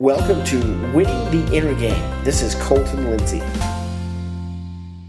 Welcome to Winning the Inner Game. This is Colton Lindsay.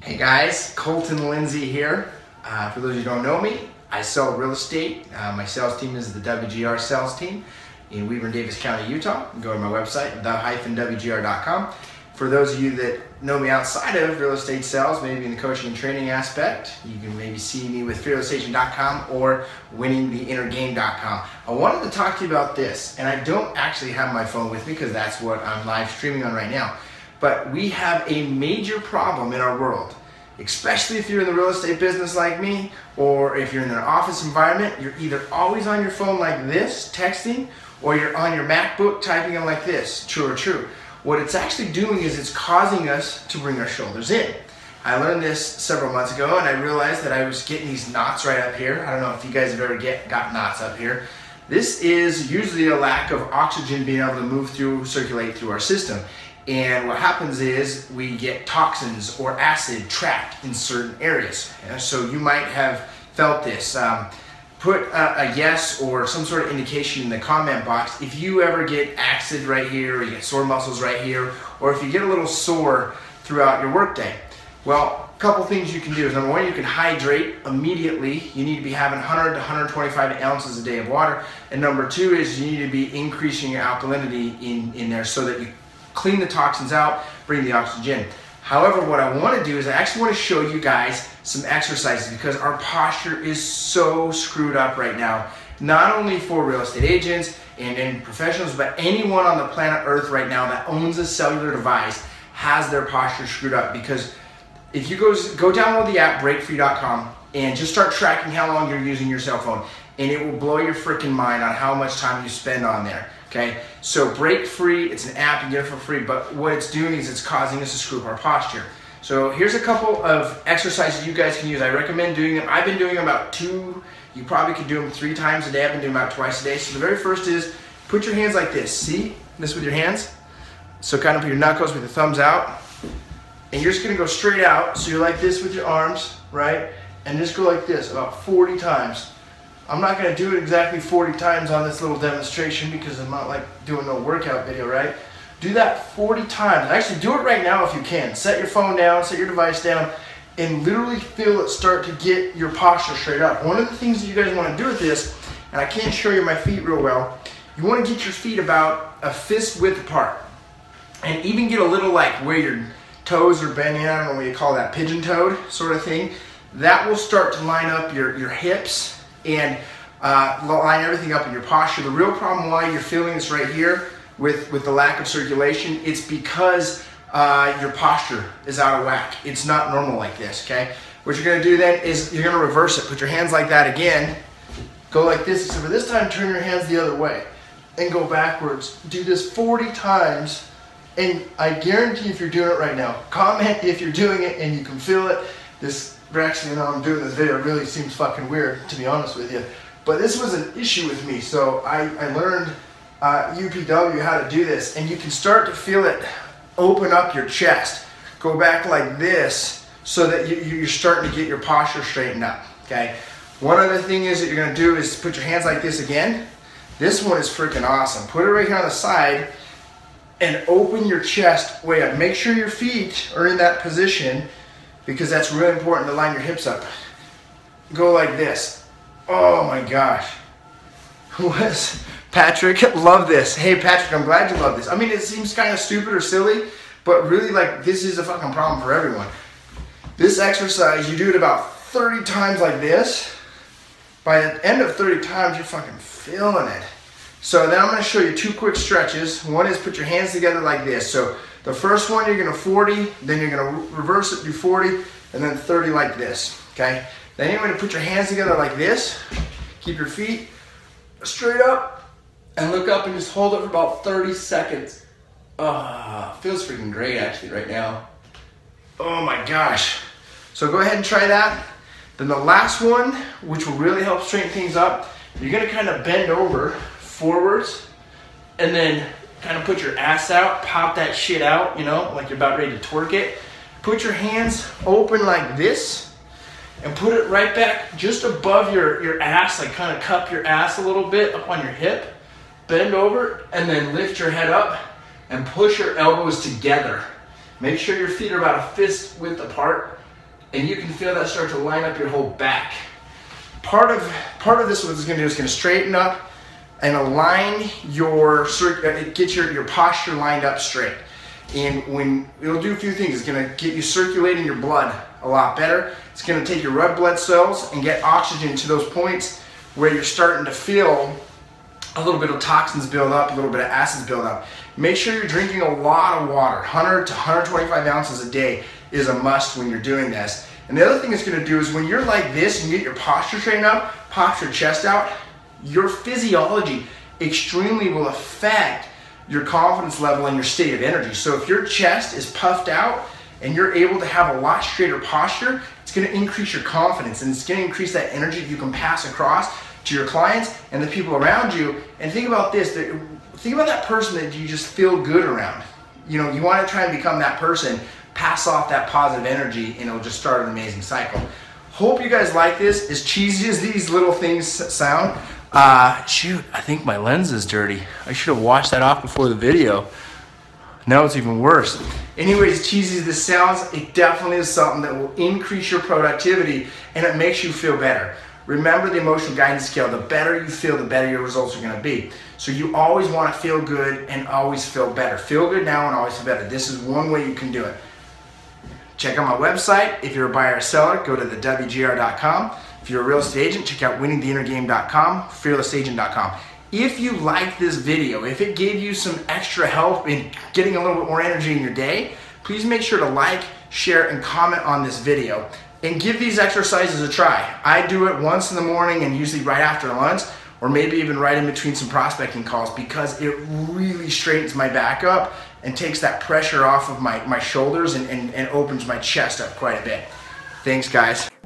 Hey guys, Colton Lindsay here. Uh, for those of you who don't know me, I sell real estate. Uh, my sales team is the WGR sales team in Weber and Davis County, Utah. Go to my website, the-wgr.com. For those of you that know me outside of real estate sales, maybe in the coaching and training aspect, you can maybe see me with fearlessagent.com or winningtheinnergame.com. I wanted to talk to you about this, and I don't actually have my phone with me because that's what I'm live streaming on right now. But we have a major problem in our world, especially if you're in the real estate business like me, or if you're in an office environment, you're either always on your phone like this, texting, or you're on your MacBook typing in like this, true or true. What it's actually doing is it's causing us to bring our shoulders in. I learned this several months ago and I realized that I was getting these knots right up here. I don't know if you guys have ever get, got knots up here. This is usually a lack of oxygen being able to move through, circulate through our system. And what happens is we get toxins or acid trapped in certain areas. So you might have felt this. Um, put a, a, yes or some sort of indication in the comment box if you ever get acid right here or you get sore muscles right here or if you get a little sore throughout your workday. Well, a couple things you can do is number one, you can hydrate immediately. You need to be having 100 to 125 ounces a day of water. And number two is you need to be increasing your alkalinity in, in there so that you clean the toxins out, bring the oxygen. However, what I want to do is I actually want to show you guys some exercises because our posture is so screwed up right now. Not only for real estate agents and, and professionals, but anyone on the planet Earth right now that owns a cellular device has their posture screwed up because if you go, go download the app breakfree.com and just start tracking how long you're using your cell phone and it will blow your freaking mind on how much time you spend on there. Okay, so break free, it's an app, you get it for free, but what it's doing is it's causing us to screw up our posture. So here's a couple of exercises you guys can use. I recommend doing them. I've been doing them about two, you probably could do them three times a day. I've been doing them about twice a day. So the very first is put your hands like this. See this with your hands? So kind of put your knuckles with your thumbs out. And you're just gonna go straight out. So you're like this with your arms, right? And just go like this about 40 times. I'm not gonna do it exactly 40 times on this little demonstration because I'm not like doing no workout video, right? Do that 40 times. Actually, do it right now if you can. Set your phone down, set your device down, and literally feel it start to get your posture straight up. One of the things that you guys wanna do with this, and I can't show you my feet real well, you wanna get your feet about a fist width apart. And even get a little like where your toes are bending, I don't know what you call that, pigeon toed sort of thing. That will start to line up your, your hips and uh, line everything up in your posture. The real problem why you're feeling this right here with, with the lack of circulation, it's because uh, your posture is out of whack. It's not normal like this, okay? What you're gonna do then is you're gonna reverse it. Put your hands like that again. Go like this, except for this time turn your hands the other way and go backwards. Do this 40 times and I guarantee if you're doing it right now, comment if you're doing it and you can feel it. This you know, I'm doing this video, really seems fucking weird, to be honest with you. But this was an issue with me, so I, I learned uh, UPW how to do this, and you can start to feel it open up your chest. Go back like this so that you, you're starting to get your posture straightened up, okay? One other thing is that you're gonna do is put your hands like this again. This one is freaking awesome. Put it right here on the side and open your chest way up. Make sure your feet are in that position because that's really important to line your hips up. Go like this. Oh my gosh. Was Patrick love this? Hey Patrick, I'm glad you love this. I mean, it seems kind of stupid or silly, but really, like, this is a fucking problem for everyone. This exercise, you do it about 30 times like this. By the end of 30 times, you're fucking feeling it. So then I'm gonna show you two quick stretches. One is put your hands together like this. So the first one, you're gonna 40, then you're gonna reverse it, do 40, and then 30 like this, okay? Then you're gonna put your hands together like this, keep your feet straight up, and look up and just hold it for about 30 seconds. Ah, oh, feels freaking great actually right now. Oh my gosh. So go ahead and try that. Then the last one, which will really help straighten things up, you're gonna kind of bend over forwards and then kind of put your ass out, pop that shit out, you know, like you're about ready to twerk it. Put your hands open like this and put it right back just above your, your ass, like kind of cup your ass a little bit up on your hip. Bend over and then lift your head up and push your elbows together. Make sure your feet are about a fist width apart and you can feel that start to line up your whole back. Part of, part of this what it's gonna do is gonna straighten up and align your, uh, get your, your posture lined up straight. And when, it'll do a few things. It's gonna get you circulating your blood a lot better. It's gonna take your red blood cells and get oxygen to those points where you're starting to feel a little bit of toxins build up, a little bit of acids build up. Make sure you're drinking a lot of water. 100 to 125 ounces a day is a must when you're doing this. And the other thing it's gonna do is when you're like this and you get your posture trained up, pop your chest out, your physiology extremely will affect your confidence level and your state of energy. So if your chest is puffed out and you're able to have a lot straighter posture, it's gonna increase your confidence and it's gonna increase that energy you can pass across to your clients and the people around you. And think about this, think about that person that you just feel good around. You know, you wanna try and become that person, pass off that positive energy and it'll just start an amazing cycle. Hope you guys like this. As cheesy as these little things sound, uh, shoot, I think my lens is dirty. I should have washed that off before the video. Now it's even worse. Anyways, cheesy as this sounds, it definitely is something that will increase your productivity and it makes you feel better. Remember the emotional guidance scale. The better you feel, the better your results are going to be. So you always want to feel good and always feel better. Feel good now and always feel better. This is one way you can do it. Check out my website. If you're a buyer or seller, go to the WGR.com. If you're a real estate agent, check out winningtheinnergame.com, fearlessagent.com. If you like this video, if it gave you some extra help in getting a little bit more energy in your day, please make sure to like, share, and comment on this video. And give these exercises a try. I do it once in the morning and usually right after lunch, or maybe even right in between some prospecting calls because it really straightens my back up and takes that pressure off of my, my shoulders and, and, and opens my chest up quite a bit. Thanks, guys.